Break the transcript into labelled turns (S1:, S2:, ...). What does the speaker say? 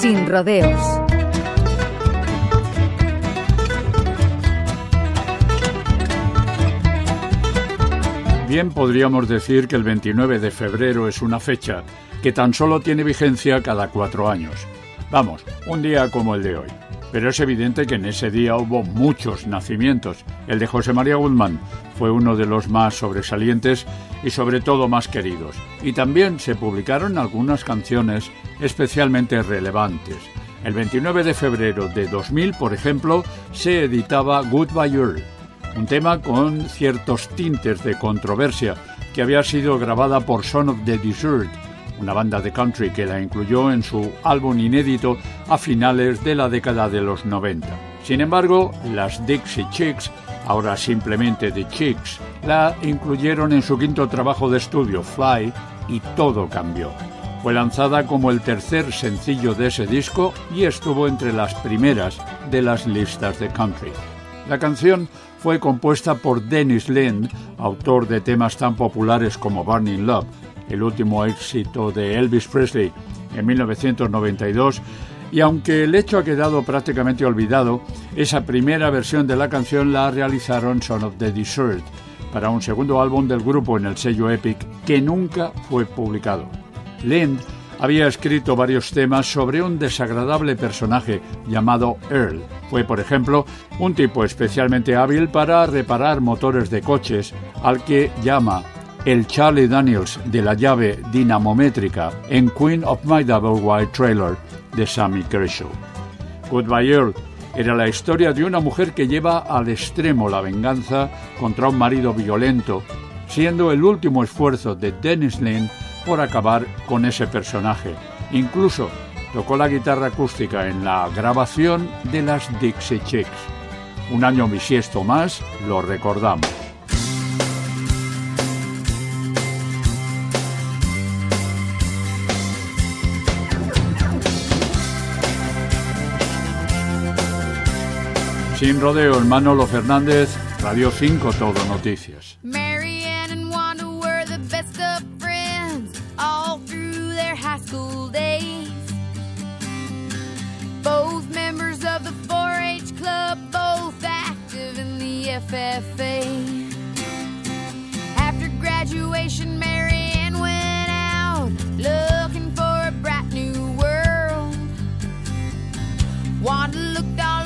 S1: Sin rodeos.
S2: Bien podríamos decir que el 29 de febrero es una fecha que tan solo tiene vigencia cada cuatro años. Vamos, un día como el de hoy. Pero es evidente que en ese día hubo muchos nacimientos. El de José María Guzmán fue uno de los más sobresalientes y sobre todo más queridos. Y también se publicaron algunas canciones especialmente relevantes. El 29 de febrero de 2000, por ejemplo, se editaba Goodbye Earl, un tema con ciertos tintes de controversia que había sido grabada por Son of the Desert, una banda de country que la incluyó en su álbum inédito a finales de la década de los 90. Sin embargo, las Dixie Chicks, ahora simplemente The Chicks, la incluyeron en su quinto trabajo de estudio, Fly, y todo cambió. Fue lanzada como el tercer sencillo de ese disco y estuvo entre las primeras de las listas de country. La canción fue compuesta por Dennis Lind, autor de temas tan populares como Burning Love, el último éxito de Elvis Presley en 1992, y aunque el hecho ha quedado prácticamente olvidado, esa primera versión de la canción la realizaron Son of the Desert para un segundo álbum del grupo en el sello Epic que nunca fue publicado. Lind había escrito varios temas sobre un desagradable personaje llamado Earl. Fue, por ejemplo, un tipo especialmente hábil para reparar motores de coches, al que llama el Charlie Daniels de la llave dinamométrica en Queen of My Double White Trailer de Sammy Kershaw. Goodbye Earl era la historia de una mujer que lleva al extremo la venganza contra un marido violento, siendo el último esfuerzo de Dennis Lynn por acabar con ese personaje. Incluso tocó la guitarra acústica en la grabación de las Dixie Chicks. Un año bisiesto más, lo recordamos. Sin rodeo, Manolo Fernández, Radio 5 Todo Noticias.
S3: Marianne and Wanda were the best of friends all through their high school days. Both members of the 4-H club, both active in the FFA. After graduation, Marianne went out looking for a bright new world. Wanda looked on